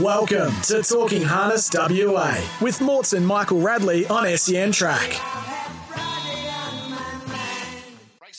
Welcome to Talking Harness WA with Morts and Michael Radley on SEN Track.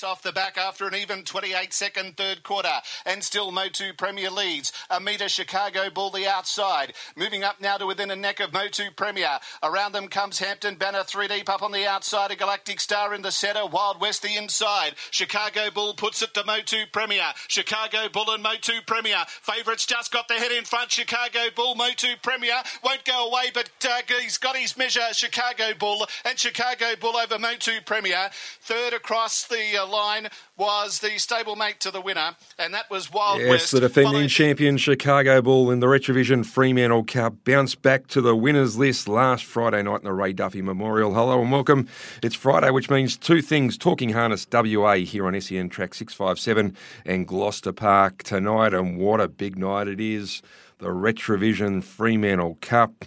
Off the back after an even 28 second third quarter. And still Motu Premier leads. A metre Chicago Bull the outside. Moving up now to within a neck of Motu Premier. Around them comes Hampton Banner 3 deep up on the outside. A Galactic Star in the centre. Wild West the inside. Chicago Bull puts it to Motu Premier. Chicago Bull and Motu Premier. Favourites just got the head in front. Chicago Bull, Motu Premier. Won't go away, but uh, he's got his measure. Chicago Bull and Chicago Bull over Motu Premier. Third across the uh, line was the stablemate to the winner, and that was Wild yes, West. the defending followed- champion Chicago Bull in the Retrovision Fremantle Cup bounced back to the winners list last Friday night in the Ray Duffy Memorial. Hello and welcome. It's Friday, which means two things: Talking Harness WA here on SEN Track Six Five Seven and Gloucester Park tonight, and what a big night it is! The Retrovision Fremantle Cup,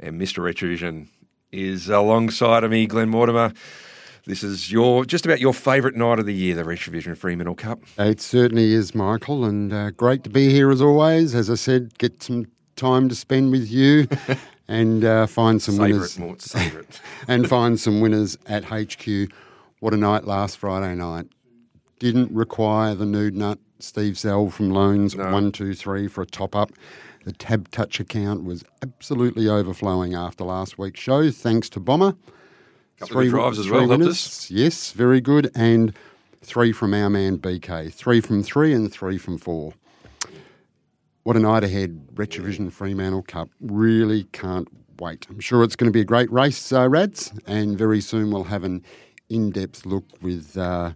and Mr. Retrovision is alongside of me, Glen Mortimer. This is your just about your favourite night of the year, the Retrovision Fremantle Cup. It certainly is, Michael, and uh, great to be here as always. As I said, get some time to spend with you and uh, find some Savour winners. it, Mort, savour it. and find some winners at HQ. What a night last Friday night. Didn't require the nude nut Steve Zell from Loans No. one two three for a top up. The Tab Touch account was absolutely overflowing after last week's show, thanks to Bomber. Couple of drives as three well helped winners. us. Yes, very good. And three from our man BK. Three from three and three from four. What a night ahead, Retrovision Fremantle Cup. Really can't wait. I'm sure it's going to be a great race, uh, Rads, and very soon we'll have an in-depth look with uh,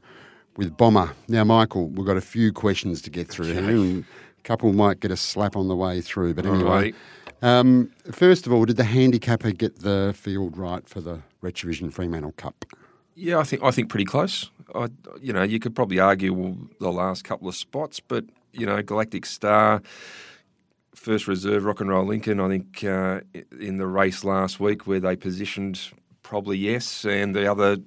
with Bomber. Now, Michael, we've got a few questions to get through here, and a couple might get a slap on the way through. But anyway, um, first of all, did the handicapper get the field right for the Retrovision Fremantle Cup? Yeah, I think I think pretty close. I, you know, you could probably argue well, the last couple of spots, but you know, Galactic Star, first reserve, Rock and Roll Lincoln. I think uh, in the race last week where they positioned probably yes, and the other.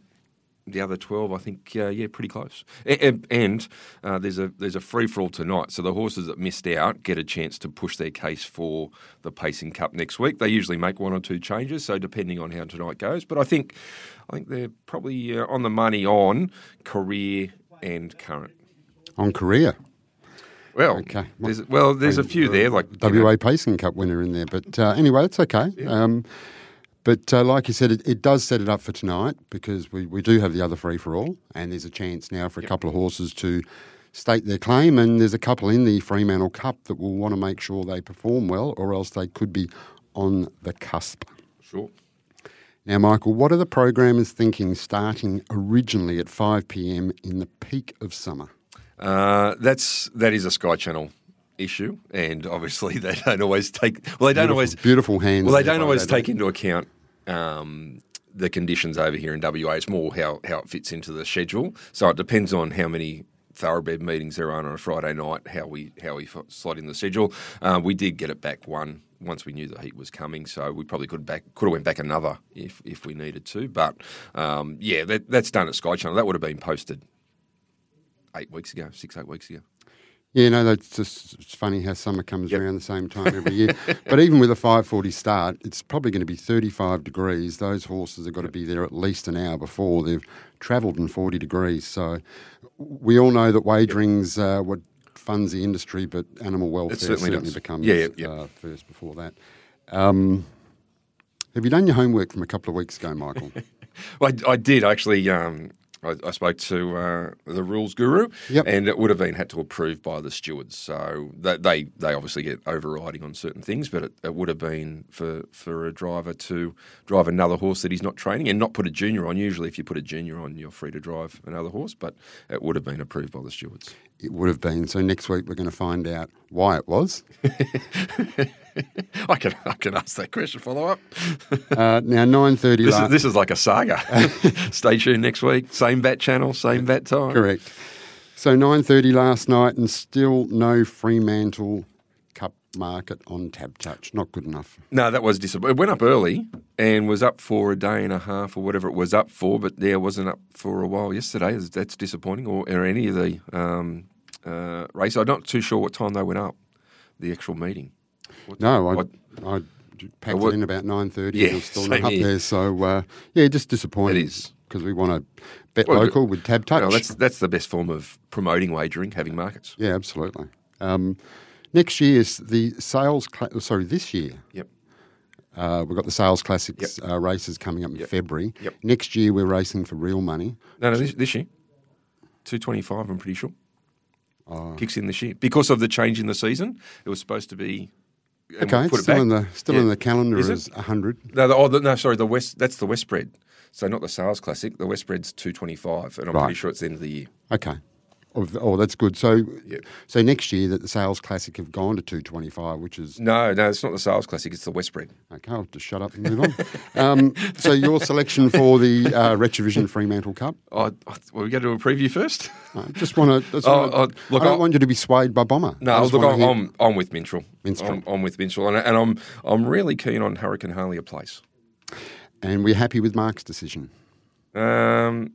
The other twelve, I think, uh, yeah, pretty close. A- a- And uh, there's a there's a free for all tonight, so the horses that missed out get a chance to push their case for the Pacing Cup next week. They usually make one or two changes, so depending on how tonight goes. But I think I think they're probably uh, on the money on career and current. On Korea. Well, Okay. there's, well, there's a few there, like you know, WA Pacing Cup winner in there. But uh, anyway, it's okay. Um, but uh, like you said, it, it does set it up for tonight because we, we do have the other free for all, and there's a chance now for a couple of horses to state their claim. And there's a couple in the Fremantle Cup that will want to make sure they perform well, or else they could be on the cusp. sure. Now, Michael, what are the programmers thinking starting originally at 5 p.m. in the peak of summer? Uh, that's that is a Sky Channel issue, and obviously they don't always take. Well, they don't Beautiful- always beautiful hands Well, they don't always take into account. Um, the conditions over here in WA. It's more how, how it fits into the schedule. So it depends on how many thoroughbred meetings there are on a Friday night, how we how we slot in the schedule. Uh, we did get it back one once we knew the heat was coming, so we probably could back could have went back another if if we needed to. But um, yeah, that, that's done at Sky Channel. That would have been posted eight weeks ago, six eight weeks ago. Yeah, no, that's just it's funny how summer comes around the same time every year. but even with a 5:40 start, it's probably going to be 35 degrees. Those horses have got to be there at least an hour before they've travelled in 40 degrees. So we all know that wagering's uh, what funds the industry, but animal welfare certainly certainly, becomes yeah, yeah. Uh, first before that. Um, have you done your homework from a couple of weeks ago, Michael? Well, I, I did actually. Um, I, I spoke to uh, the rules guru, Yep. and it would have been had to approve by the stewards. So they they, they obviously get overriding on certain things, but it, it would have been for for a driver to drive another horse that he's not training and not put a junior on. Usually, if you put a junior on, you're free to drive another horse, but it would have been approved by the stewards. It would have been. So next week we're going to find out why it was. I can I can ask that question follow up. Uh, now nine thirty. This is this is like a saga. Stay tuned next week. Same bat channel, same bat time. correct. So nine thirty last night, and still no Fremantle Cup market on Tab Touch. Not good enough. No, that was disappointing. It went up early and was up for a day and a half or whatever it was up for, but there wasn't up for a while yesterday. That's disappointing, or, or any of the um, uh, race. I'm not too sure what time they went up. The actual meeting. What- No, I, what- I packed what- it in about nine thirty. Yeah, and still not up here. there. So uh, yeah, just disappointing. It is. because we want to bet Well, local with Tab Touch. No, that's that's the best form of promoting wagering, having markets. yeah, absolutely. Um, next year's the sales. Cla- sorry, this year Yep. uh, we've got the sales classics uh, races coming up in Yep. February. Yep. Next year we're racing for real money. No, no, this, this year, two twenty five. I'm pretty sure. Oh. Kicks in this year because of the change in the season. It was supposed to be. Okay, we'll put it's it still back. in the still Yeah. in the calendar Is it? as hundred. No, the, oh, the, no, sorry, the West. That's the West spread. So not the sales classic. The West spread's two twenty five, and I'm Right. pretty sure it's the end of the year. Okay. Oh, oh, that's good. So, Yep. so next year that the sales classic have gone to two twenty five, which is No, no, it's not the sales classic. It's the West spread. okay. I'll just shut up and move on. um, so, your selection for the uh, Retrovision Fremantle Cup? Oh, I- well, we go to a preview first. I just want to. Oh, oh, look, I don't I'll- want you to be swayed by Bomber. No, look, I'm, I'm, I'm with Minstrel. Minstrel. I'm, I'm with Minstrel, and, and I'm I'm really keen on Hurricane Harley a Place. and we're happy with Mark's decision. Um,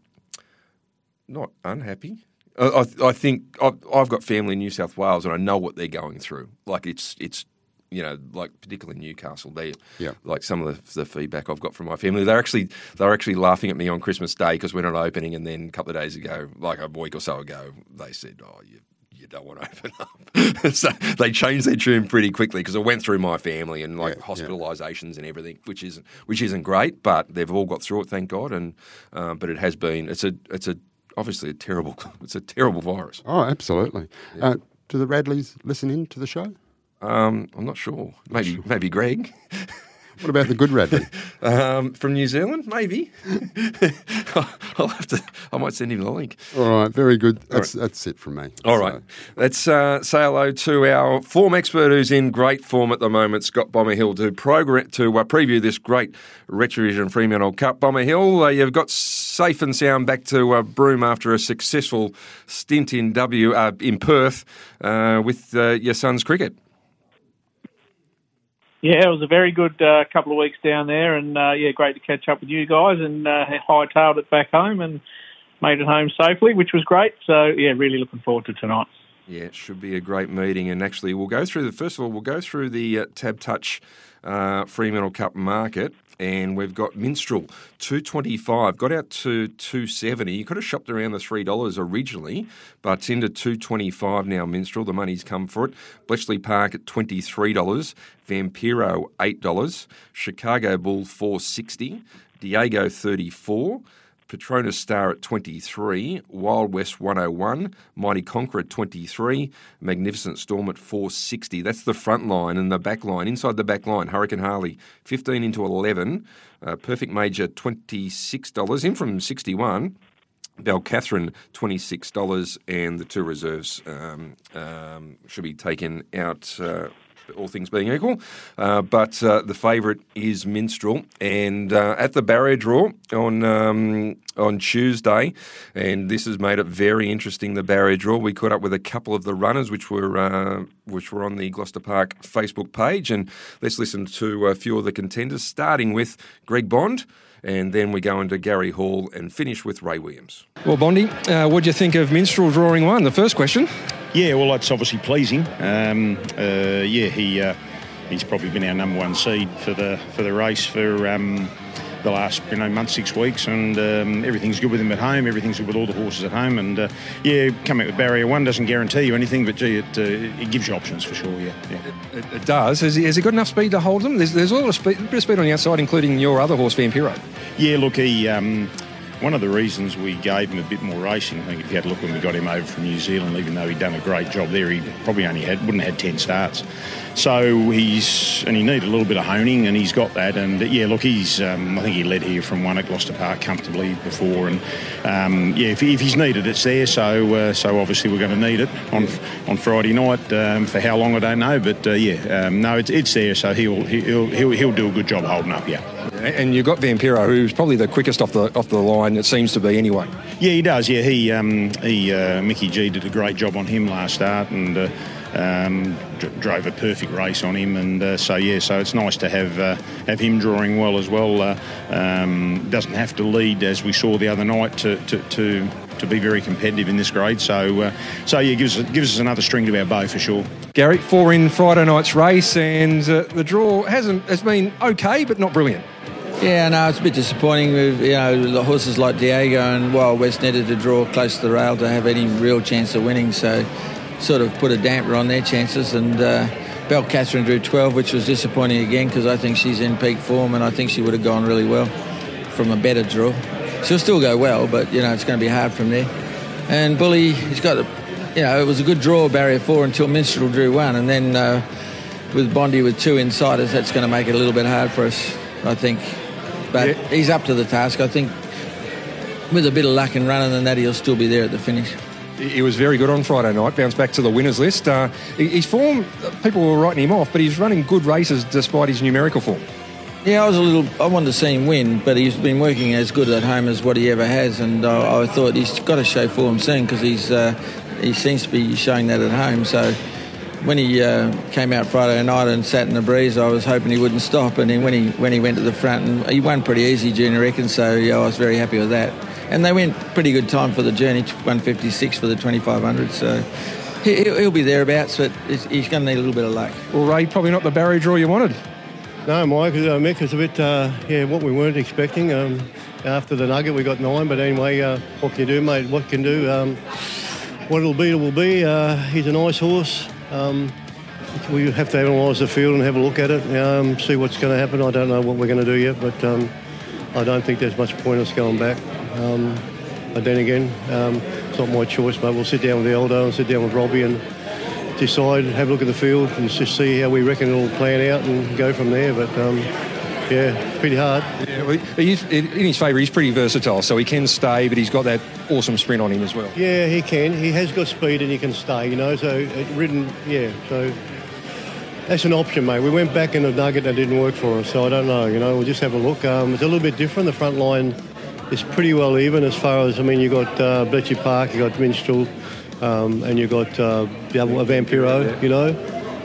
not unhappy. I, I, think I've, I've got family in New South Wales, and I know what they're going through. Like it's it's you know like particularly Newcastle. They Yeah. like some of the, the feedback I've got from my family. They're actually they're actually laughing at me on Christmas Day because we're not opening, and then a couple of days ago, like a week or so ago, they said, "Oh, you." You don't want to open up, so they changed their tune pretty quickly because it went through my family and like Yeah, yeah. hospitalisations and everything, which isn't which isn't great, but they've all got through it, thank God. And uh, but it has been it's a it's a obviously a terrible it's a terrible virus. Oh, absolutely. Uh, do the Radleys listen in to the show? Um, I'm not sure. Maybe maybe Greg What about the good Radley? um, from New Zealand. Maybe I'll have to. I might send him the link. All right, very good. That's that's it from me. All right. Let's uh, say hello to our form expert who's in great form at the moment, Scott Bomber Hill, to, progr- to uh, preview this great Retrovision Fremantle Cup. Bomber Hill, uh, you've got safe and sound back to uh, Broome after a successful stint in W uh, in Perth uh, with uh, your son's cricket. Yeah, it was a very good uh, couple of weeks down there, and uh, yeah, great to catch up with you guys. And uh, hightailed it back home and made it home safely, which was great. So yeah, really looking forward to tonight. Yeah, it should be a great meeting. And actually, we'll go through the first of all, we'll go through the uh, Tab Touch uh, Fremantle Cup market and we've got Minstrel, 225 got out to 270 You could have shopped around the $3 originally, but it's into 225 now, Minstrel. The money's come for it. Bletchley Park at $23, Vampiro $8, Chicago Bull 460 Diego 34 Patronus Star at 23, Wild West 101, Mighty Conqueror 23, Magnificent Storm at 460. That's the front line and the back line. Inside the back line, Hurricane Harley 15 into 11, uh, Perfect Major $26, in from 61. Belle Catherine, $26, and the two reserves um, um, should be taken out. Uh, all things being equal. Uh, but uh, the favourite is Minstrel. And uh, at the barrier draw on, um, on Tuesday, and this has made it very interesting, the barrier draw, we caught up with a couple of the runners which were, uh, which were on the Gloucester Park Facebook page. And let's listen to a few of the contenders, starting with Greg Bond. And then we go into Gary Hall and finish with Ray Williams. Well, Bondi, uh, what do you think of Minstrel drawing one? The first question. Yeah, well, that's obviously pleasing. Um, uh, yeah, he uh, he's probably been our number one seed for the for the race for um, the last you know month, six weeks, and um, everything's good with him at home. Everything's good with all the horses at home, and uh, yeah, coming out with barrier one doesn't guarantee you anything, but gee, it, uh, it gives you options for sure. Yeah, yeah. It, it does. Has he, has he got enough speed to hold them? There's, there's a lot of speed, bit of speed on the outside, including your other horse, Vampiro. Yeah, look, he. Um, one of the reasons we gave him a bit more racing, I think if you had a look when we got him over from New Zealand, even though he'd done a great job there, he probably only had wouldn't have had ten starts. So he's and he needed a little bit of honing, and he's got that. And yeah, look, he's um, I think he led here from one at Gloucester Park comfortably before, and um, yeah, if, if, he's needed, it's there. So uh, so obviously we're going to need it on on Friday night. Um, for how long I don't know, but uh, yeah, um, no, it's, it's there. So he'll he'll he'll he'll do a good job holding up. Yeah. And you've got Vampiro, who's probably the quickest off the off the line. It seems to be anyway. Yeah, he does. Yeah, he um, he uh, Mickey G did a great job on him last start, and uh, um, d- drove a perfect race on him, and uh, so yeah, so it's nice to have uh, have him drawing well as well. Uh, um, doesn't have to lead as we saw the other night to to, to, to be very competitive in this grade. So uh, so yeah, gives gives us another string to our bow for sure. Gary, four in Friday night's race, and uh, the draw hasn't has been okay, but not brilliant. Yeah, no, it's a bit disappointing with you know the horses like Diego and Wild West needed to draw close to the rail to have any real chance of winning. So sort of put a damper on their chances. And uh, Belle Catherine drew 12, which was disappointing again because I think she's in peak form and I think she would have gone really well from a better draw. She'll still go well, but you know it's going to be hard from there. And Bully, he's got, a, you know, it was a good draw barrier four until Minstrel drew one, and then uh, with Bondi with two insiders, that's going to make it a little bit hard for us, I think. But yeah. he's up to the task. I think with a bit of luck and running than that, he'll still be there at the finish. He was very good on Friday night, bounced back to the winners list. Uh, his form, people were writing him off, but he's running good races despite his numerical form. Yeah, I was a little. I wanted to see him win, but he's been working as good at home as what he ever has, and uh, I thought he's got to show form soon because he's uh, he seems to be showing that at home. So when he uh, came out Friday night and sat in the breeze, I was hoping he wouldn't stop, and then when he when he went to the front, and he won pretty easy, Junior reckon. So yeah, I was very happy with that and they went pretty good time for the journey, 156 for the 2500. So he'll be thereabouts, but he's going to need a little bit of luck. Well, Ray, probably not the barrier draw you wanted. No, Mike, uh, Mick is a bit, uh, yeah, what we weren't expecting. Um, after the nugget, we got nine, but anyway, uh, what can you do, mate? What can do? Um, what it'll be, it will be. Uh, he's a nice horse. Um, we have to analyse the field and have a look at it, um, see what's going to happen. I don't know what we're going to do yet, but um, I don't think there's much point us going back. Um, but then again, um, it's not my choice, but we'll sit down with the Eldo and sit down with Robbie and decide, have a look at the field and just see how we reckon it'll plan out and go from there. But um, yeah, pretty hard. In his favour, he's pretty versatile, so he can stay, but he's got that awesome sprint on him as well. Yeah, he can. He has got speed and he can stay, you know, so it ridden, yeah, so that's an option, mate. We went back in the nugget that didn't work for us, so I don't know, you know, we'll just have a look. Um, it's a little bit different. The front line is pretty well even as far as I mean. you've got uh, Bletchley Park, you've got Minstrel, um, and you've got uh, Vampiro. You know,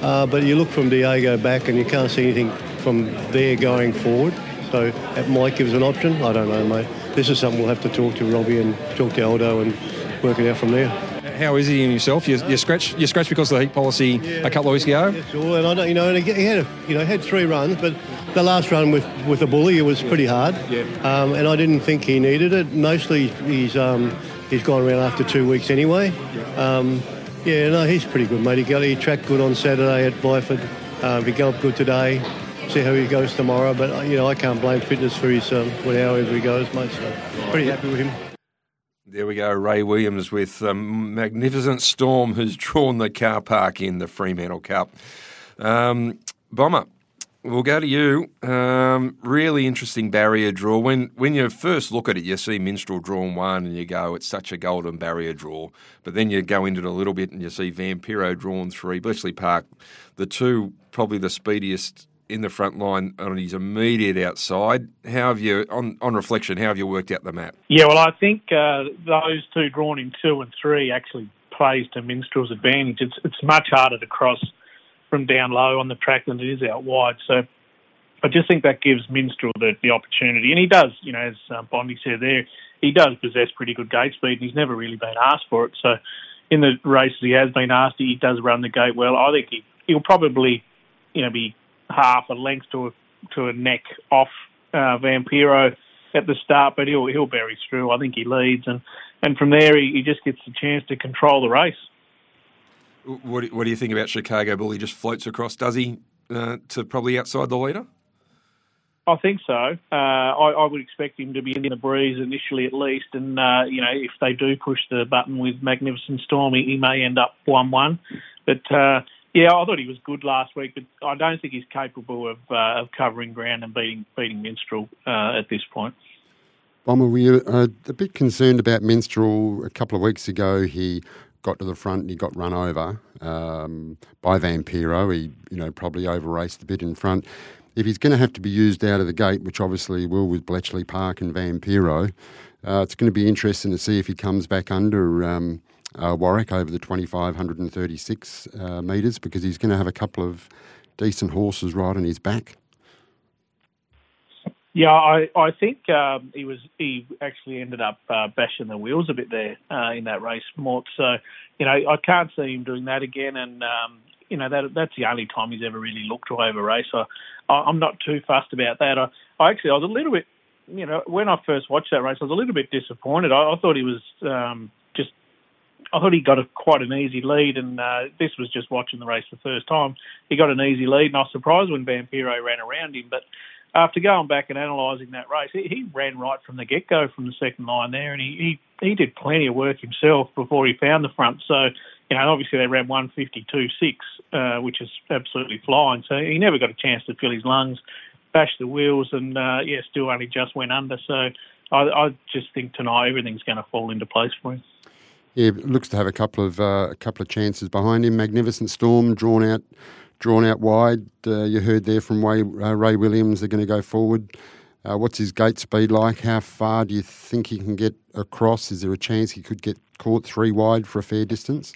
uh, but you look from Diego back, and you can't see anything from there going forward. So that might give us an option. I don't know, mate. This is something we'll have to talk to Robbie and talk to Aldo and work it out from there how is he in himself? You, you scratch you scratch because of the heat policy yeah, a couple of weeks ago. Yeah, sure. And I don't, you know, and he had a, you know had three runs, but the last run with with the bully it was yeah. pretty hard. Yeah. Um, and I didn't think he needed it. Mostly he's um, he's gone around after two weeks anyway. Yeah. Um, yeah, no, he's pretty good, mate. He, got, he tracked good on Saturday at Byford. Um, he galloped good today. See how he goes tomorrow, but you know I can't blame fitness for his um, however he goes, mate. So pretty happy with him. There we go, Ray Williams with um, Magnificent Storm, who's drawn the car park in the Fremantle Cup. Um, Bomber, we'll go to you. Um, really interesting barrier draw. When when you first look at it, you see Minstrel drawn one, and you go, "It's such a golden barrier draw." But then you go into it a little bit, and you see Vampiro drawn three, Bletchley Park, the two probably the speediest in the front line on his immediate outside. How have you, on, on reflection, how have you worked out the map? Yeah, well, I think uh, those two drawn in two and three actually plays to Minstrel's advantage. It's it's much harder to cross from down low on the track than it is out wide. So I just think that gives Minstrel the, the opportunity. And he does, you know, as uh, Bondi said there, he does possess pretty good gate speed and he's never really been asked for it. So in the races he has been asked, he does run the gate well. I think he, he'll probably, you know, be half a length to a, to a neck off uh, Vampiro at the start, but he'll he'll bury through. I think he leads, and, and from there he, he just gets the chance to control the race. What, what do you think about Chicago Bull? He just floats across, does he, uh, to probably outside the leader? I think so. Uh, I, I, would expect him to be in the breeze initially, at least. And uh, you know, if they do push the button with Magnificent Storm, he, he may end up one-one. But uh, yeah, I thought he was good last week, but I don't think he's capable of uh, of covering ground and beating beating Minstrel uh, at this point. Bomber, were you uh, a bit concerned about Minstrel a couple of weeks ago? He got to the front and he got run over um, by Vampiro. He, you know, probably over raced a bit in front if he's going to have to be used out of the gate, which obviously will with Bletchley Park and Vampiro, uh, it's going to be interesting to see if he comes back under um, uh, Warwick over the 2,536 uh, metres because he's going to have a couple of decent horses right on his back. Yeah, I, I think um, he was he actually ended up uh, bashing the wheels a bit there uh, in that race, Mort. So, you know, I can't see him doing that again. And um, you know that that's the only time he's ever really looked to over race. I, I'm not too fussed about that. I, I actually I was a little bit, you know, when I first watched that race, I was a little bit disappointed. I, I thought he was um, I thought he got a, quite an easy lead, and uh, this was just watching the race the first time. He got an easy lead, and I was surprised when Vampiro ran around him, but after going back and analysing that race, he, he ran right from the get go from the second line there, and he, he he did plenty of work himself before he found the front. So you know, obviously they ran 152.6, uh, which is absolutely flying. So he never got a chance to fill his lungs, bash the wheels, and uh, yeah, still only just went under. So I, I just think tonight everything's going to fall into place for him. Yeah, looks to have a couple of uh, a couple of chances behind him. Magnificent Storm drawn out, drawn out wide. Uh, you heard there from Ray, uh, Ray Williams. They're going to go forward. Uh, what's his gate speed like? How far do you think he can get across? Is there a chance he could get caught three wide for a fair distance?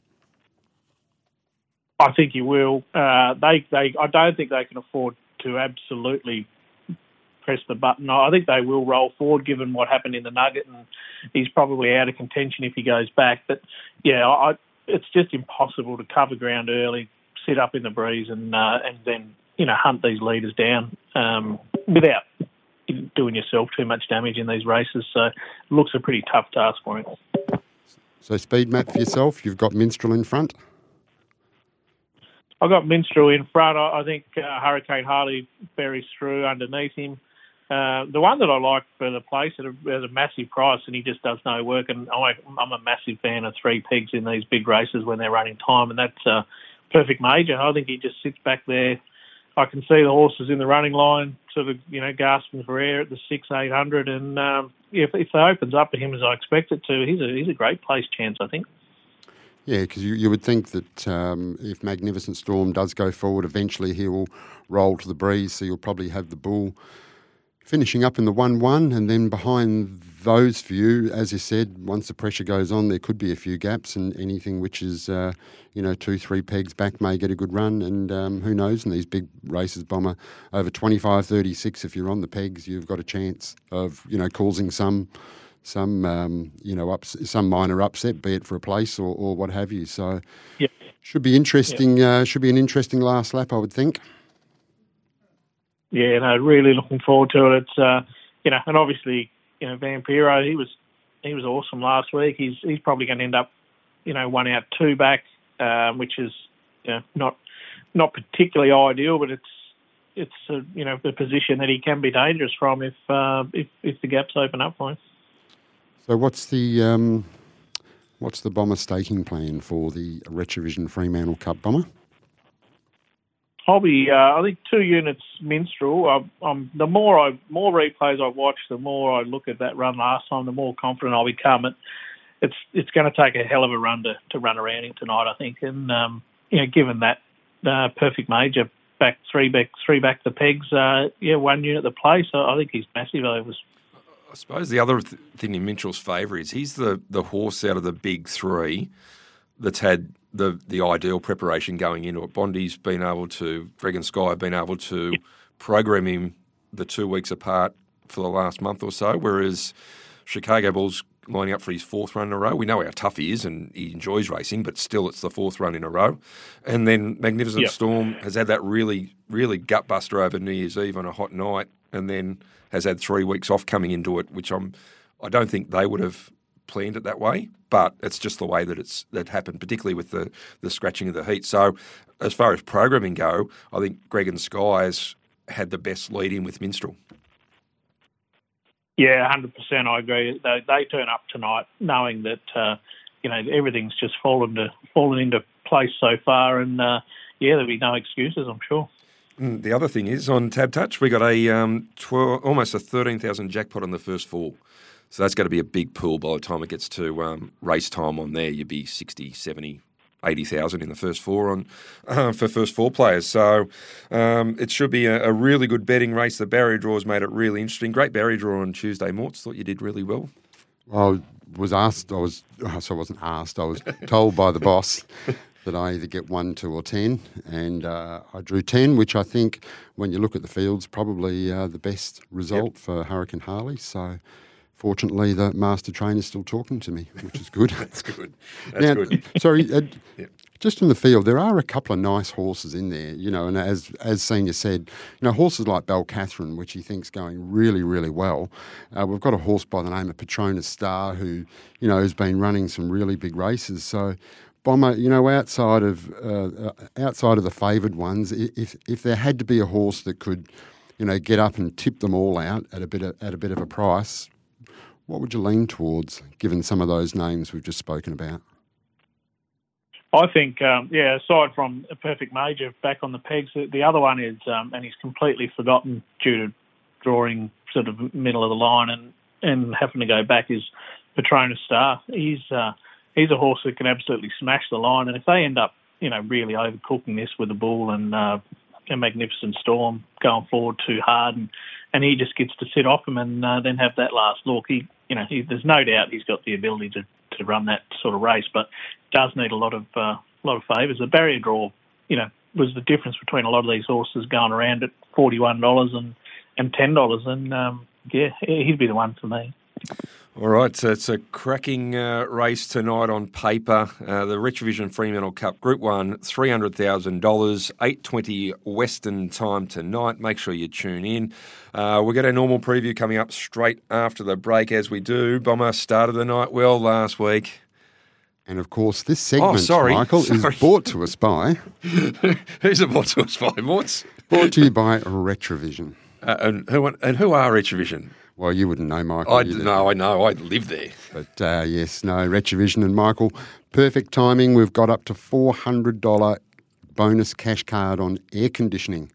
I think he will. Uh, they, they, I don't think they can afford to absolutely press the button. I think they will roll forward, given what happened in the Nugget, and he's probably out of contention if he goes back. But yeah, I, it's just impossible to cover ground early, sit up in the breeze, and uh, and then you know hunt these leaders down um, without doing yourself too much damage in these races. So it looks a pretty tough task for him. So speed map for yourself. You've got Minstrel in front. I've got Minstrel in front. I, I think uh, Hurricane Harley buries through underneath him. Uh, the one that I like for the place at a, at a massive price, and he just does no work. And I, I'm a massive fan of three pegs in these big races when they're running time, and that's uh, perfect major. I think he just sits back there. I can see the horses in the running line, sort of you know gasping for air at the six eight hundred, and um, if, if it opens up to him as I expect it to, he's a he's a great place chance, I think. Yeah, because you, you would think that um, if Magnificent Storm does go forward, eventually he will roll to the breeze. So you'll probably have the bull finishing up in the 1 1. And then behind those few, as you said, once the pressure goes on, there could be a few gaps. And anything which is, uh, you know, two, three pegs back may get a good run. And um, who knows, in these big races, Bomber, over 25 36, if you're on the pegs, you've got a chance of, you know, causing some some um, you know ups, some minor upset, be it for a place or, or what have you. So yep. should be interesting. Yep. Uh, should be an interesting last lap, I would think. Yeah, no, really looking forward to it. It's uh, you know, and obviously you know Vampiro, he was he was awesome last week. He's he's probably going to end up you know one out two back, um, which is you know not not particularly ideal, but it's it's a, you know the position that he can be dangerous from if uh, if if the gaps open up for him. So what's the um, what's the bomber staking plan for the Retrovision Fremantle Cup bomber? Be. Uh, I think two units minstrel. I, I'm, the more I more replays I watch, the more I look at that run last time, the more confident I'll become. It, it's it's going to take a hell of a run to, to run around him tonight, I think. And um, you know, given that uh, perfect major back three back three back the pegs, uh, yeah, one unit the place. So I think he's massive over I suppose the other th- thing in Minstrel's favour is he's the, the horse out of the big three that's had the the ideal preparation going into it. Bondi's been able to, Greg and Skye have been able to program him the two weeks apart for the last month or so, whereas Chicago Bull's lining up for his fourth run in a row. We know how tough he is and he enjoys racing, but still it's the fourth run in a row. And then Magnificent yep. Storm has had that really, really gutbuster over New Year's Eve on a hot night and then has had three weeks off coming into it, which I'm I don't think they would have planned it that way, but it's just the way that it's that happened, particularly with the the scratching of the heat. So, as far as programming go, I think Greg and Skye's had the best lead in with Minstrel. Yeah, hundred percent. I agree. They, they turn up tonight knowing that uh, you know everything's just fallen to fallen into place so far, and uh, yeah, there'll be no excuses. I'm sure. Mm, The other thing is on Tab Touch, we got a um, 12, almost a thirteen thousand jackpot on the first four. So that's going to be a big pool by the time it gets to um, race time on there. You'd be 60, 70, 80,000 in the first four on uh, for first four players. So um, it should be a, a really good betting race. The barrier draws made it really interesting. Great barrier draw on Tuesday, Morts. Thought you did really well. I was asked, I was, so I wasn't asked, I was told by the boss that I either get one, two, or 10. And uh, I drew 10, which I think, when you look at the fields, probably uh, the best result for Hurricane Harley. So fortunately, the master trainer's still talking to me, which is good. That's good. That's now, good. sorry, uh, Yeah. just in the field, there are a couple of nice horses in there, you know, and as as Senior said, you know, horses like Belle Catherine, which he thinks going really, really well. Uh, we've got a horse by the name of Patronus Star who, you know, has been running some really big races. So, Bomber, you know, outside of uh, uh, outside of the favoured ones, if if there had to be a horse that could, you know, get up and tip them all out at a bit of, at a bit of a price, what would you lean towards, given some of those names we've just spoken about? I think, um, yeah, aside from a perfect major back on the pegs, the, the other one is, um, and he's completely forgotten due to drawing sort of middle of the line and, and having to go back, is Patronus Star. He's uh, he's a horse that can absolutely smash the line, and if they end up, you know, really overcooking this with a bull and uh, a magnificent storm going forward too hard, and, and he just gets to sit off him and uh, then have that last look. He, you know, he, there's no doubt he's got the ability to, to run that sort of race, but does need a lot of uh, lot of favours. The barrier draw, you know, was the difference between a lot of these horses going around at forty one dollars and and ten dollars, and um, yeah, he'd be the one for me. All right, so it's a cracking uh, race tonight on paper. Uh, the Retrovision Fremantle Cup Group One, three hundred thousand dollars, eight twenty Western time tonight. Make sure you tune in. Uh, we've got our normal preview coming up straight after the break, as we do. Bomber started the night well last week. And of course, this segment, Oh, sorry. Michael, Sorry. is brought to us by Who's it brought to us by, Morts? brought to you by Retrovision. Uh, and who and who are Retrovision? Well, you wouldn't know, Michael. I know, I know, I live there. But uh, yes, no, Retrovision and Michael, perfect timing. We've got up to $400 bonus cash card on air conditioning.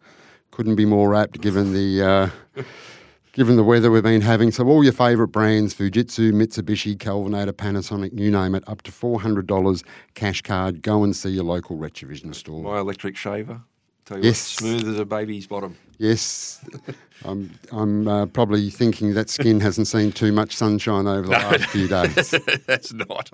Couldn't be more apt given the. Uh, Given the weather we've been having, so all your favourite brands, Fujitsu, Mitsubishi, Kelvinator, Panasonic, you name it, up to $400 cash card. Go and see your local Retrovision store. My electric shaver. Tell you Yes. what, smooth as a baby's bottom. Yes, I'm, I'm uh, probably thinking that skin hasn't seen too much sunshine over the last few days. That's not.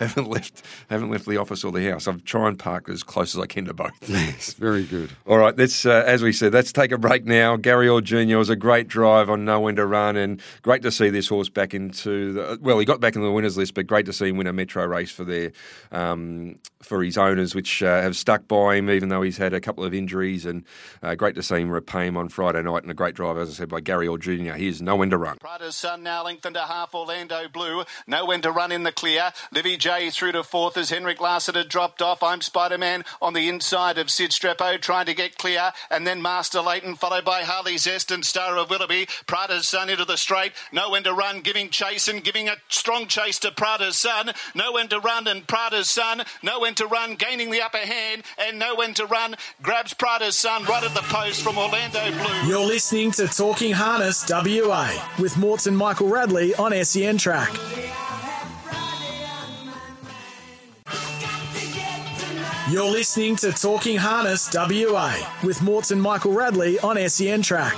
I haven't left. Haven't left the office or the house. I've tried and park as close as I can to both. Yes, very good. All right, let's uh, as we said, let's take a break now. Gary Orr Jr. was a great drive on No When to Run, and great to see this horse back into the. Well, he got back into the winners list, but great to see him win a Metro race for their um, for his owners, which uh, have stuck by him, even though he's had a couple of injuries, and uh, great to see him repay him on Friday night, and a great drive, as I said, by Gary Orr Jr. Here's Know When to Run. Prada's son now lengthened to half Orlando Blue. Know when to run in the clear. Livy J through to fourth as Henrik had dropped off. I'm Spider Man on the inside of Sid Strepo trying to get clear. And then Master Leighton followed by Harley Zest and Star of Willoughby. Prada's son into the straight. Know when to run, giving chase and giving a strong chase to Prada's son. Know when to run and Prada's son. Know when to run, gaining the upper hand. And know when to run, grabs Prada's son right at the post from Orlando Blue. You're listening to Talking Harness WA with Morts and Michael Radley on SEN Track. You're listening to Talking Harness WA with Morts and Michael Radley on SEN Track.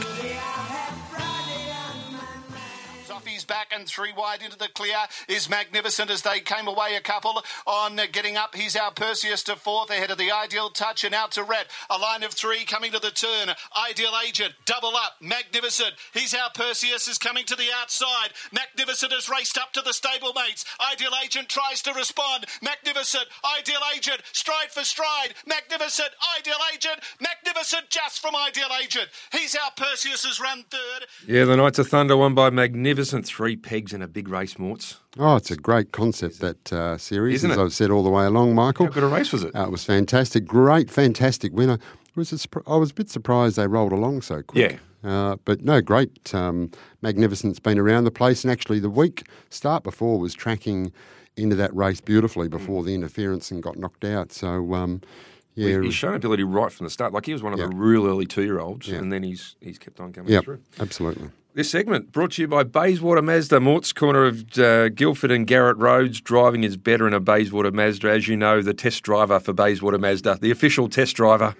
Back and three wide into the clear is magnificent as they came away a couple on getting up. He's our Perseus to fourth ahead of the ideal touch and out to Red. A line of three coming to the turn. Ideal agent, double up, magnificent. He's our Perseus is coming to the outside. Magnificent has raced up to the stablemates. Ideal agent tries to respond. Magnificent, ideal agent, stride for stride. Magnificent, ideal agent, magnificent just from ideal agent. He's our Perseus has run third. Yeah, the Nights of Thunder won by magnificent three pegs and a big race, Morts. Oh, it's a great concept, that uh, series, Isn't as it? I've said all the way along, Michael. How good a race was it? Uh, it was fantastic. Great, fantastic winner. was a, I was a bit surprised they rolled along so quick. Yeah. Uh, but no, great. Um, Magnificent's been around the place, and actually the week start before was tracking into that race beautifully before the interference and got knocked out. So. Um, yeah, he's shown ability right from the start. Like he was one of the real early two-year-olds, and then he's he's kept on coming through. Absolutely. This segment brought to you by Bayswater Mazda, Mort's corner of uh, Guildford and Garratt Roads. Driving is better in a Bayswater Mazda. As you know, the test driver for Bayswater Mazda, the official test driver.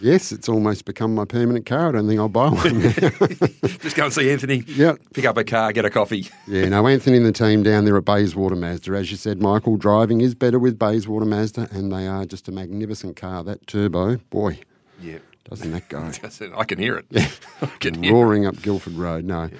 Yes, it's almost become my permanent car. I don't think I'll buy one. Just go and see Anthony. Yeah. Pick up a car, get a coffee. Yeah, no, Anthony and the team down there at Bayswater Mazda. As you said, Michael, driving is better with Bayswater Mazda, and they are just a magnificent car. That turbo, boy. Yeah. Doesn't that go? I can hear it. Can hear Roaring up Guildford Road. No.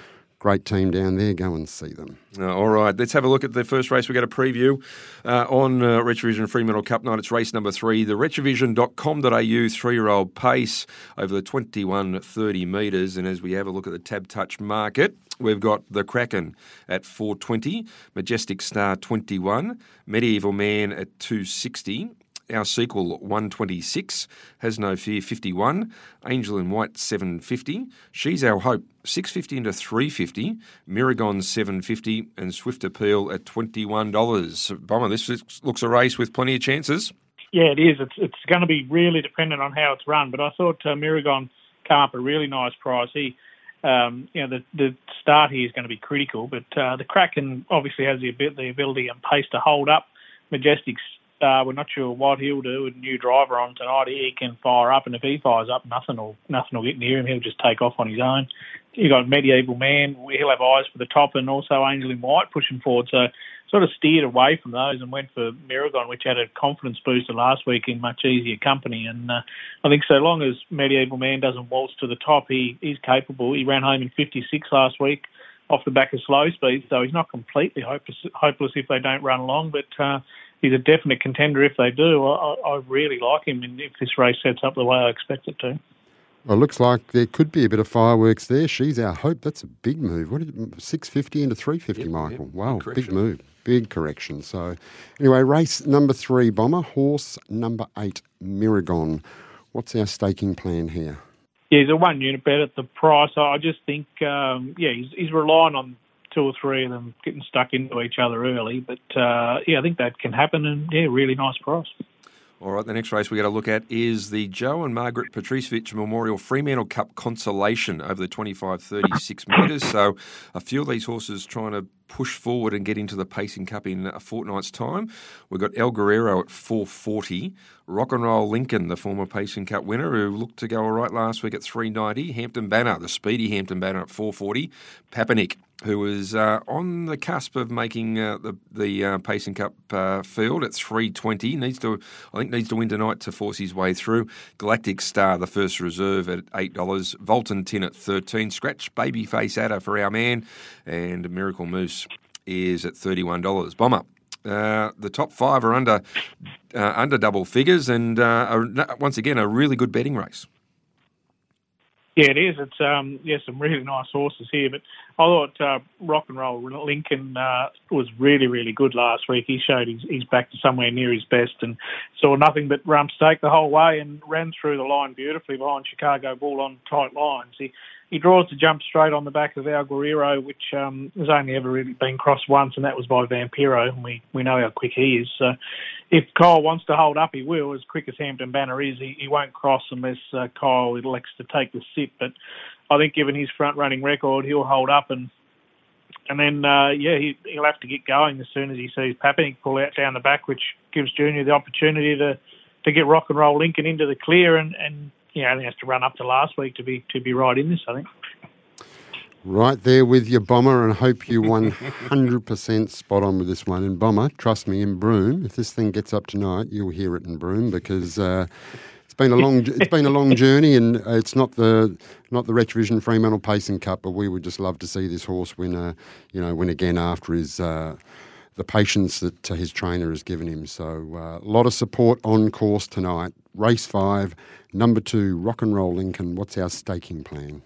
Great team down there. Go and see them. Uh, all right, let's have a look at the first race. We've got a preview uh, on uh, Retrovision Fremantle Cup night. It's race number three, the retrovision.com.au three year old pace over the 21 30 metres. And as we have a look at the tab touch market, we've got the Kraken at 420, Majestic Star 21, Medieval Man at 260, our sequel 126, Has No Fear 51, Angel in White 750, She's Our Hope 650 into 350, Miragon 750, and Swift Appeal at $21. Bomber, this looks a race with plenty of chances. Yeah, it is. It's it's going to be really dependent on how it's run. But I thought uh, Miragon up a really nice price. He, um, you know, the the start here is going to be critical. But uh, the Kraken obviously has the the ability and pace to hold up Majestic's uh, we're not sure what he'll do with a new driver on tonight. He can fire up, and if he fires up, nothing will nothing will get near him. He'll just take off on his own. You got Medieval Man. He'll have eyes for the top, and also Angel in White pushing forward. So sort of steered away from those and went for Miragon, which had a confidence booster last week in much easier company. And uh, I think so long as Medieval Man doesn't waltz to the top, he he's capable. He ran home in 56 last week off the back of slow speed, so he's not completely hopeless, hopeless if they don't run along. But uh, he's a definite contender if they do. I, I really like him, and if this race sets up the way I expect it to. Well, it looks like there could be a bit of fireworks there. She's our hope. That's a big move. What did six fifty into three fifty, yep, Michael? Yep. Wow, big, big move, big correction. So, anyway, race number three, bomber horse number eight, Miragon. What's our staking plan here? Yeah, he's a one unit bet at the price. I just think, um, yeah, he's, he's relying on two or three of them getting stuck into each other early. But uh, yeah, I think that can happen, and yeah, really nice price. All right, the next race we got to look at is the Joe and Margaret Patricevic Memorial Fremantle Cup Consolation over the 25 36 metres. So, a few of these horses trying to push forward and get into the Pacing Cup in a fortnight's time. We've got El Guerrero at 440, Rock and Roll Lincoln, the former Pacing Cup winner, who looked to go all right last week at 390, Hampton Banner, the speedy Hampton Banner at 440, Papanik who was uh, on the cusp of making uh, the the uh, Pacing Cup uh, field at 320. Needs to, I think, needs to win tonight to force his way through. Galactic Star, the first reserve at eight dollars. Vultan Tin at 13. Scratch Babyface Adder for our man, and Miracle Moose is at 31 dollars. Bomber. Uh, the top five are under uh, under double figures, and are, once again a really good betting race. Yeah, it is. It's um, yeah, some really nice horses here. But I thought uh, Rock and Roll Lincoln uh, was really, really good last week. He showed he's, he's back to somewhere near his best and saw nothing but rump stake the whole way and ran through the line beautifully behind Chicago Bull on tight lines. He he draws to jump straight on the back of El Guerrero, which um, has only ever really been crossed once, and that was by Vampiro. And we, we know how quick he is. So if Kyle wants to hold up, he will. As quick as Hampton Banner is, he, he won't cross unless uh, Kyle elects to take the sit. But I think given his front running record, he'll hold up and and then uh, yeah, he, he'll have to get going as soon as he sees Papanik pull out down the back, which gives Junior the opportunity to to get Rock and Roll Lincoln into the clear and and you know, he has to run up to last week to be to be right in this. I think. Right there with your bomber, and hope you 100% spot on with this one. And bomber, trust me, in Broome, if this thing gets up tonight, you'll hear it in Broome because uh, it's been a long it's been a long journey, and it's not the not the Retrovision Fremantle Pacing Cup, but we would just love to see this horse win, a, you know, win again after his. Uh, the patience that uh, his trainer has given him. So, uh, a lot of support on course tonight. Race five, number two, Rock and Roll Lincoln. What's our staking plan?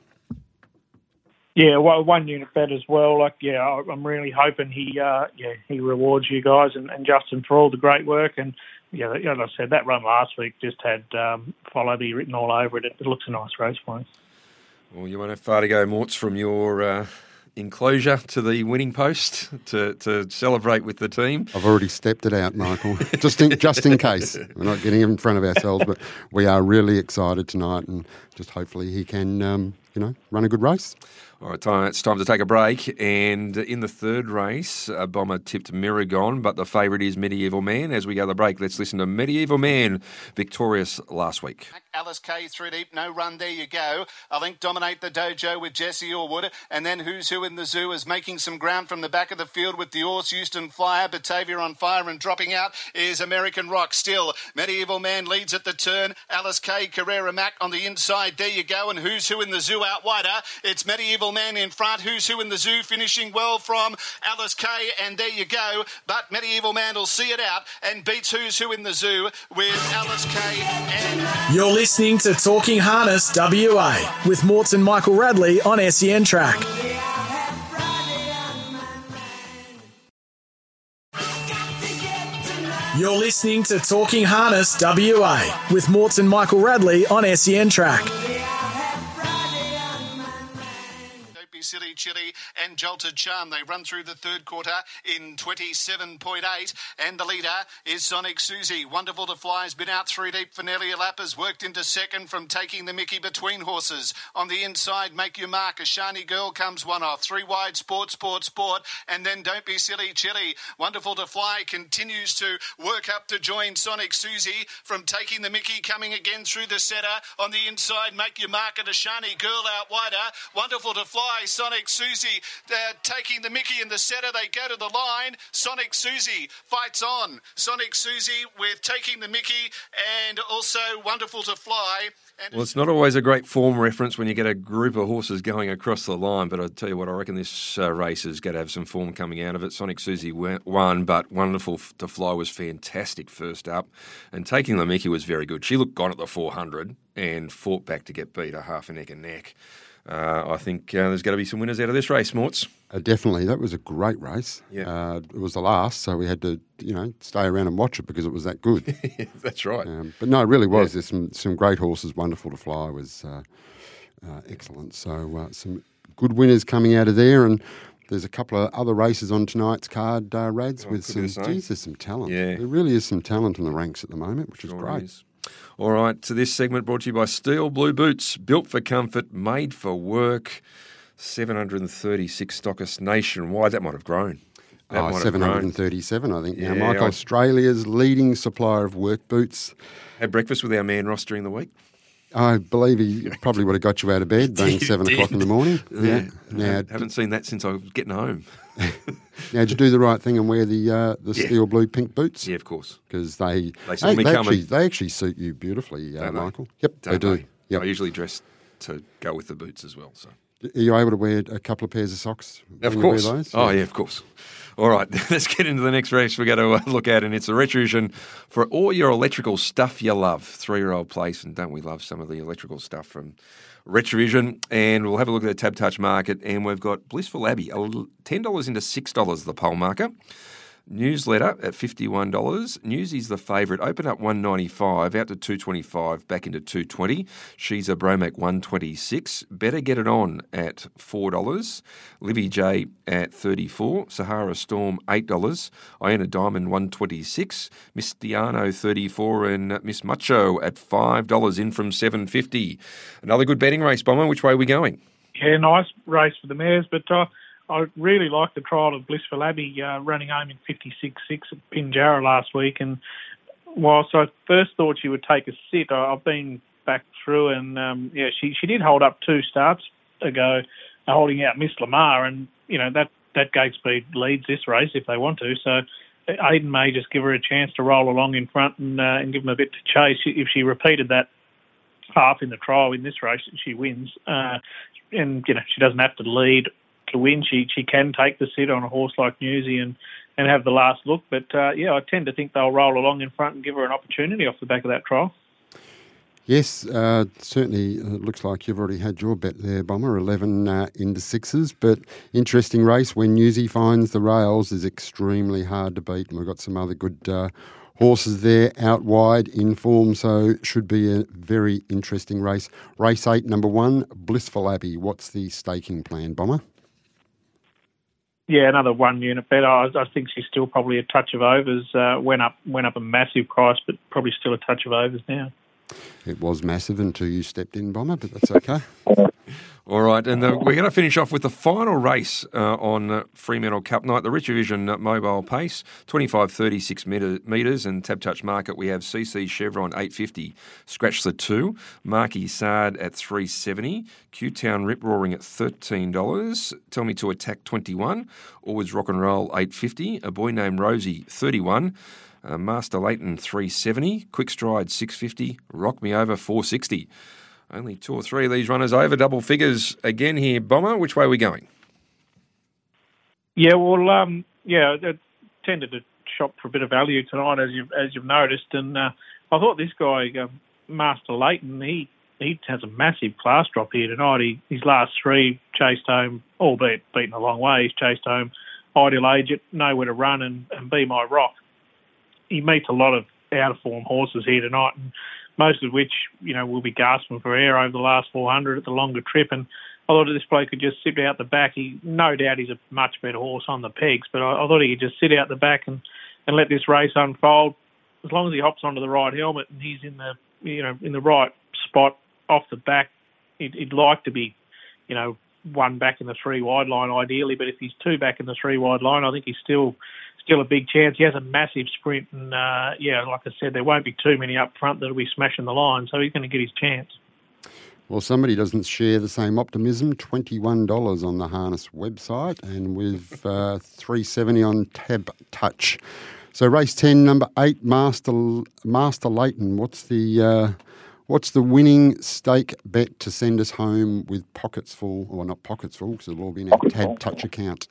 Yeah, well, one unit bet as well. Like, yeah, I'm really hoping he, uh, yeah, he rewards you guys and, and Justin for all the great work. And yeah, as I said, that run last week just had um, Follow Me written all over it. It, looks a nice race for him. Well, you won't have far to go, Morts, from your uh, enclosure to the winning post to, to celebrate with the team. I've already stepped it out, Michael, just in, just in case. We're not getting in front of ourselves, but we are really excited tonight, and just hopefully he can, um, you know, run a good race. All right, time, it's time to take a break. And in the third race, a bomber tipped Miragon, but the favourite is Medieval Man. As we go to the break, let's listen to Medieval Man, victorious last week. Alice K through deep, no run, there you go. I think dominate the dojo with Jesse Orwood, and then Who's Who in the Zoo is making some ground from the back of the field with the horse Houston Flyer, Batavia on fire, and dropping out is American Rock. Still, Medieval Man leads at the turn. Alice K, Carrera Mac on the inside, there you go, and Who's Who in the Zoo out wider. It's Medieval Man in front. Who's Who in the Zoo finishing well from Alice K, and there you go. But Medieval Man will see it out and beats Who's Who in the Zoo with Alice K and. You're listening to Talking Harness WA with Morton Michael Radley on SEN Track. You're listening to Talking Harness WA with Morton Michael Radley on SEN Track. Silly Chili and Jolted Charm. They run through the third quarter in 27.8, and the leader is Sonic Susie. Wonderful to fly has been out three deep for nearly a lap, has worked into second from taking the Mickey between horses. On the inside, make your mark. A shiny girl comes one off. Three wide, sport, sport, sport, and then Don't Be Silly Chili. Wonderful to fly continues to work up to join Sonic Susie from taking the Mickey, coming again through the centre. On the inside, make your mark. And a shiny girl out wider. Wonderful to fly. Sonic Susie uh, taking the Mickey in the centre. They go to the line. Sonic Susie fights on. Sonic Susie with taking the Mickey and also wonderful to fly. And Well, it's not always a great form reference when you get a group of horses going across the line, but I tell you what, I reckon this uh, race is going to have some form coming out of it. Sonic Susie won, but Wonderful to Fly was fantastic first up, and taking the Mickey was very good. She looked gone at the 400 and fought back to get beat a half a neck and neck. Uh, I think uh, there's going to be some winners out of this race, Morts. Uh, definitely, that was a great race. Yeah. Uh, it was the last, so we had to, you know, stay around and watch it because it was that good. That's right. Um, but no, it really was. There's some some great horses. Wonderful to fly was uh, uh, excellent. So uh, some good winners coming out of there, and there's a couple of other races on tonight's card, uh, Rads, Oh, with some. eh? Geez, there's some talent. Yeah. there really is some talent in the ranks at the moment, which is great. is. All right, so this segment brought to you by Steel Blue Boots, built for comfort, made for work. 736 stockists nationwide. That might have grown. That Oh, might have grown. 737, I think. Now, Yeah, Michael, I- Australia's leading supplier of work boots. Had breakfast with our man Ross during the week. I believe he probably would have got you out of bed, being seven o'clock in the morning. Yeah. Now, Haven't seen that since I was getting home. now, did you do the right thing and wear the uh, the Yeah. steel blue pink boots? Yeah, of course. Because they They they actually they actually suit you beautifully, uh? Michael. Yep, Don't they do. Yep. I usually dress to go with the boots as well. So Are you able to wear a couple of pairs of socks? Of when you wear course. Oh, yeah, of course. All right, let's get into the next race we're going to uh, look at, and it's a Retravision for all your electrical stuff you love. Three year old place, and don't we love some of the electrical stuff from Retravision? And we'll have a look at the Tab Touch market, and we've got Blissful Abbey, $10 into $6 the pole marker. Newsletter at $51. Newsy's the favourite. Open up 195 out to 225 back into 220 She's a Bromac 126 Better Get It On at $4. Livy J at 34 Sahara Storm $8. Iona Diamond 126 Miss Diano 34 and Miss Macho at $5 in from 750 Another good betting race, Bomber. Which way are we going? Yeah, nice race for the mares, but uh, I really liked the trial of Blissful Abbey uh, running home in 56.6 at Pinjarra last week. And whilst I first thought she would take a sit, I, I've been back through and um, yeah, she she did hold up two starts ago, uh, holding out Miss Lamar, and you know that that gate speed leads this race if they want to. So. Aiden may just give her a chance to roll along in front and, uh, and give them a bit to chase. If she repeated that half in the trial in this race, she wins. Uh, and you know she doesn't have to lead to win. She she can take the sit on a horse like Newsy and and have the last look. But uh, yeah, I tend to think they'll roll along in front and give her an opportunity off the back of that trial. Yes, uh, certainly. uh, It looks like you've already had your bet there, Bomber. Eleven uh, into sixes, but interesting race. When Newsy finds the rails is extremely hard to beat, and we've got some other good uh, horses there out wide in form, so should be a very interesting race. Race eight, number one, Blissful Abbey. What's the staking plan, Bomber? Yeah, another one unit bet. I, I think she's still probably a touch of overs. Uh, went up, went up a massive price, but probably still a touch of overs now. It was massive until you stepped in, Bomber, but that's okay. All right, and the, we're going to finish off with the final race uh, on uh, Fremantle Cup night, the Retravision uh, Mobile Pace, 25 36 metre, metres, and Tab Touch Market. We have CC Chevron 850, Scratch the 2, Marquis Sard at 370, Q Town Rip Roaring at $13, Tell Me to Attack 21, Always Rock and Roll 850, A Boy Named Rosie 31, uh, Master Leighton 370, Quick Stride 650, Rock Me Over 460. Only two or three of these runners over double figures again here. Bomber, which way are we going? Yeah, well, um, yeah, I tended to shop for a bit of value tonight, as you've as you've noticed, and uh, I thought this guy, um, Master Leighton, he he has a massive class drop here tonight. He, his last three chased home, albeit beaten a long way. He's chased home Ideal Agent, Nowhere to Run, and, and Be My Rock. He meets a lot of out of form horses here tonight, and most of which, you know, will be gasping for air over the last 400 at the longer trip. And I thought this bloke could just sit out the back. He, no doubt, he's a much better horse on the pegs, but I, I thought he could just sit out the back and, and let this race unfold. As long as he hops onto the right helmet and he's in the, you know, in the right spot off the back, he'd, he'd like to be, you know, one back in the three wide line ideally. But if he's two back in the three wide line, I think he's still still a big chance. He has a massive sprint, and uh, yeah, like I said, there won't be too many up front that'll be smashing the line, so he's going to get his chance. Well, somebody doesn't share the same optimism. Twenty-one dollars on the harness website, and with uh, three seventy on Tab Touch. So race ten, number eight, Master Master Leighton. What's the uh, what's the winning stake bet to send us home with pockets full, or not pockets full, because it'll all be in our Tab Touch account?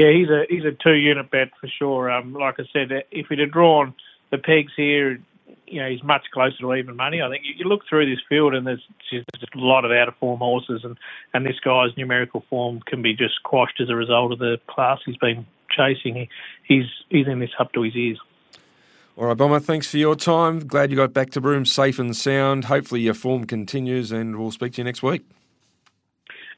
Yeah, he's a he's a two unit bet for sure. Um, like I said, if he'd have drawn the pegs here, you know, he's much closer to even money. I think you, you look through this field and there's just a lot of out of form horses, and and this guy's numerical form can be just quashed as a result of the class he's been chasing. He, he's he's in this up to his ears. All right, Bomber, thanks for your time. Glad you got back to Broome safe and sound. Hopefully your form continues, and we'll speak to you next week.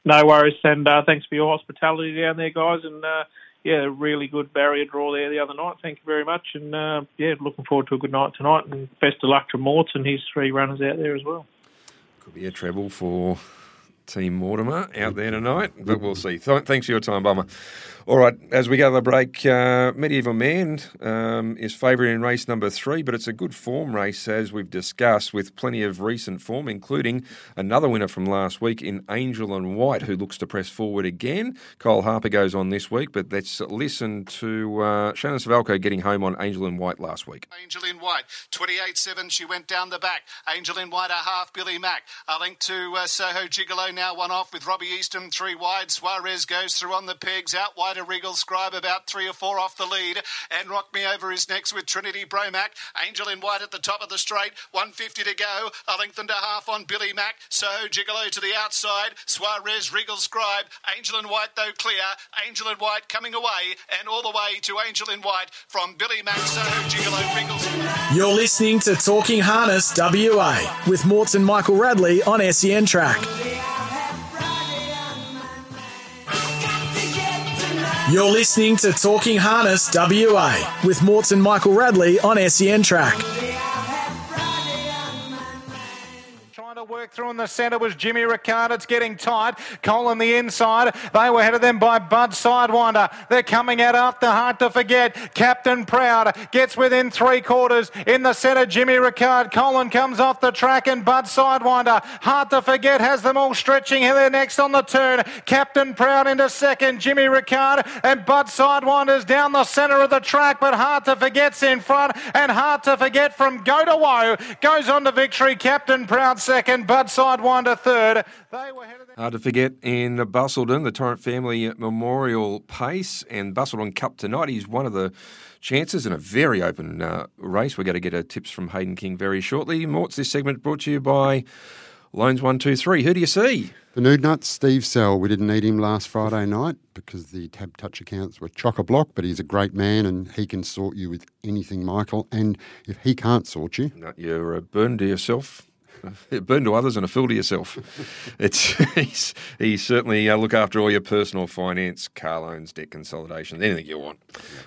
No worries, and uh, thanks for your hospitality down there, guys. And uh, yeah, really good barrier draw there the other night. Thank you very much, and uh, yeah, looking forward to a good night tonight. And best of luck to Morts and his three runners out there as well. Could be a treble for Team Mortimer out there tonight, but we'll see. Th- thanks for your time, Bomber. All right, as we go to the break, uh, Medieval Man um, is favourite in race number three, but it's a good form race, as we've discussed, with plenty of recent form, including another winner from last week in Angel and White, who looks to press forward again. Cole Harper goes on this week, but let's listen to uh, Shannon Suvaljko getting home on Angel and White last week. Angel in White, 28 7, she went down the back. Angel in White, a half, Billy Mack. A link to uh, Soho Gigolo, now one off with Robbie Easton, three wide. Suarez goes through on the pegs, out wide a Regal Scribe about three or four off the lead. And Rock Me Over is next with Trinity Bromac. Angel in White at the top of the straight, 150 to go. A length and a half on Billy Mack. So Gigolo to the outside. Suarez, Regal Scribe. Angel in White though clear. Angel in White coming away and all the way to Angel in White from Billy Mack, Soho Gigolo, Regal. You're listening to Talking Harness WA with Morts and Michael Radley on SEN Track. You're listening to Talking Harness WA with Morts and Michael Radley on SEN Track. Work through in the centre was Jimmy Ricard. It's getting tight. Cole on the inside. They were ahead of them by Bud Sidewinder. They're coming out after hard to forget. Captain Proud gets within three quarters in the centre. Jimmy Ricard. Colin comes off the track and Bud Sidewinder. Hard to forget has them all stretching. They're next on the turn. Captain Proud into second. Jimmy Ricard and Bud Sidewinder's down the centre of the track, but hard to forget's in front and hard to forget from Go to Woe goes on to victory. Captain Proud second second, Bud Sidewinder third. They were headed. Hard to forget in Busselton, the Torrent Family Memorial Pace and Busselton Cup tonight. He's one of the chances in a very open uh, race. We're going to get our tips from Hayden King very shortly. Morts, this segment brought to you by Loans one, two, three. Who do you see? The nude nuts, Steve Sell. We didn't need him last Friday night because the tab touch accounts were chock a block, but he's a great man and he can sort you with anything, Michael. And if he can't sort you, No, you're a burn to yourself. A burn to others and a fool to yourself. It's he's, he's certainly uh, look after all your personal finance, car loans, debt consolidation, anything you want.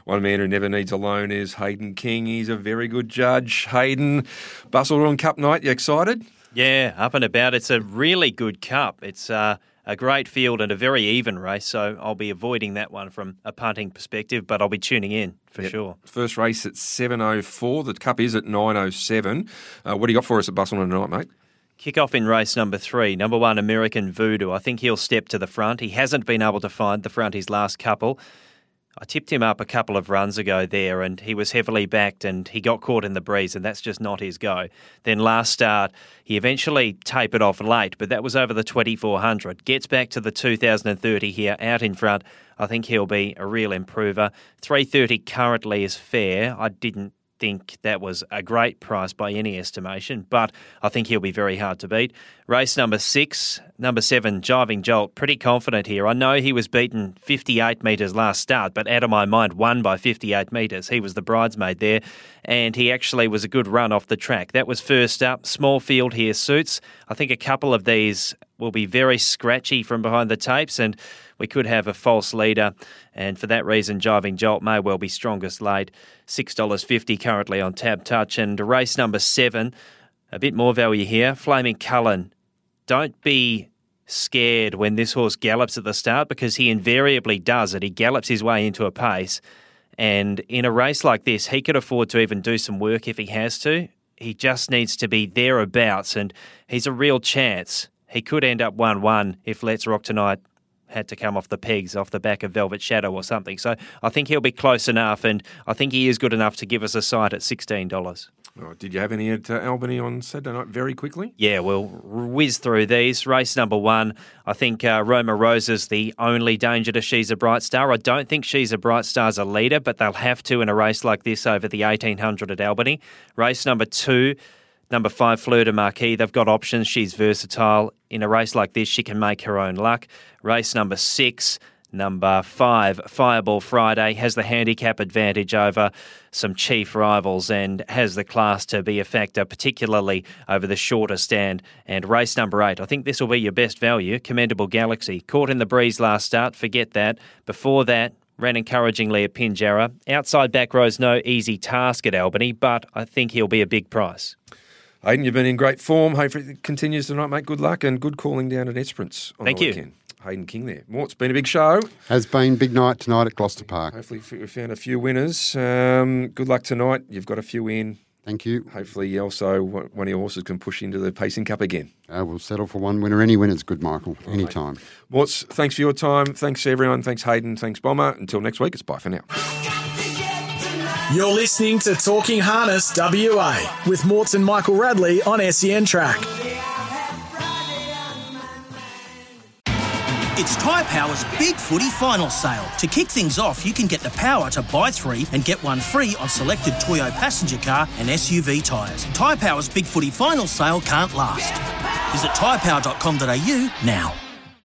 One man who never needs a loan is Hayden King. He's a very good judge. Hayden, Busselton Cup night. You excited? Yeah, up and about. It's a really good cup. It's uh, a great field and a very even race, so I'll be avoiding that one from a punting perspective, but I'll be tuning in for Yep. sure. First race at 7.04. The cup is at 9.07. Uh, what do you got for us at Busselton tonight, mate? Kick off in race number three, number one, American Voodoo. I think he'll step to the front. He hasn't been able to find the front his last couple. I tipped him up a couple of runs ago there, and he was heavily backed, and he got caught in the breeze, and that's just not his go. Then last start, he eventually tapered off late, but that was over the 2400. Gets back to the 2030 here, out in front. I think he'll be a real improver. 330 currently is fair. I didn't think that was a great price by any estimation, but I think he'll be very hard to beat. Race number six, number seven, Jiving Jolt, pretty confident here. I know he was beaten 58 metres last start, but out of my mind, won by 58 metres. He was the bridesmaid there, and he actually was a good run off the track. That was first up. Small field here suits. I think a couple of these will be very scratchy from behind the tapes, and we could have a false leader. And for that reason, Jiving Jolt may well be strongest late. $6.50 currently on Tab Touch. And race number seven, a bit more value here. Flaming Cullen. Don't be scared when this horse gallops at the start because he invariably does it. He gallops his way into a pace. And in a race like this, he could afford to even do some work if he has to. He just needs to be thereabouts, and he's a real chance. He could end up 1 1 if Let's Rock Tonight had to come off the pegs off the back of Velvet Shadow or something. So I think he'll be close enough, and I think he is good enough to give us a sight at $16. Oh, did you have any at uh, Albany on Saturday night very quickly? Yeah, we'll whiz through these. Race number one, I think uh, Roma is the only danger to She's a Bright Star. I don't think She's a Bright Star's a leader, but they'll have to in a race like this over the 1800 at Albany. Race number two, number five, Fleur de Marquis. They've got options. She's versatile. In a race like this, she can make her own luck. Race number six, Number five, Fireball Friday, has the handicap advantage over some chief rivals and has the class to be a factor, particularly over the shorter stand. And race number eight, I think this will be your best value. Commendable Galaxy, caught in the breeze last start, forget that. Before that, ran encouragingly at Pinjarra. Outside back rows, no easy task at Albany, but I think he'll be a big price. Hayden, you've been in great form. Hopefully it continues tonight, mate. Good luck and good calling down at Esperance on Thank the you. weekend. Hayden King there. More, it's been a big show. has been big night tonight at Gloucester Park. Hopefully we found a few winners. Um, good luck tonight. You've got a few in. Thank you. Hopefully also one one of your horses can push into the Pacing Cup again. Uh, we'll settle for one winner. Any winner's good, Michael. Anytime. Morts, thanks for your time. Thanks everyone. Thanks Hayden. Thanks Bomber. Until next week, it's bye for now. You're listening to Talking Harness WA with Morton Michael Radley on SEN Track. It's Tyre Power's Big Footy Final Sale. To kick things off, you can get the power to buy three and get one free on selected Toyo passenger car and SUV tyres. Tyre Power's Big Footy Final Sale can't last. Visit tyrepower.com.au now.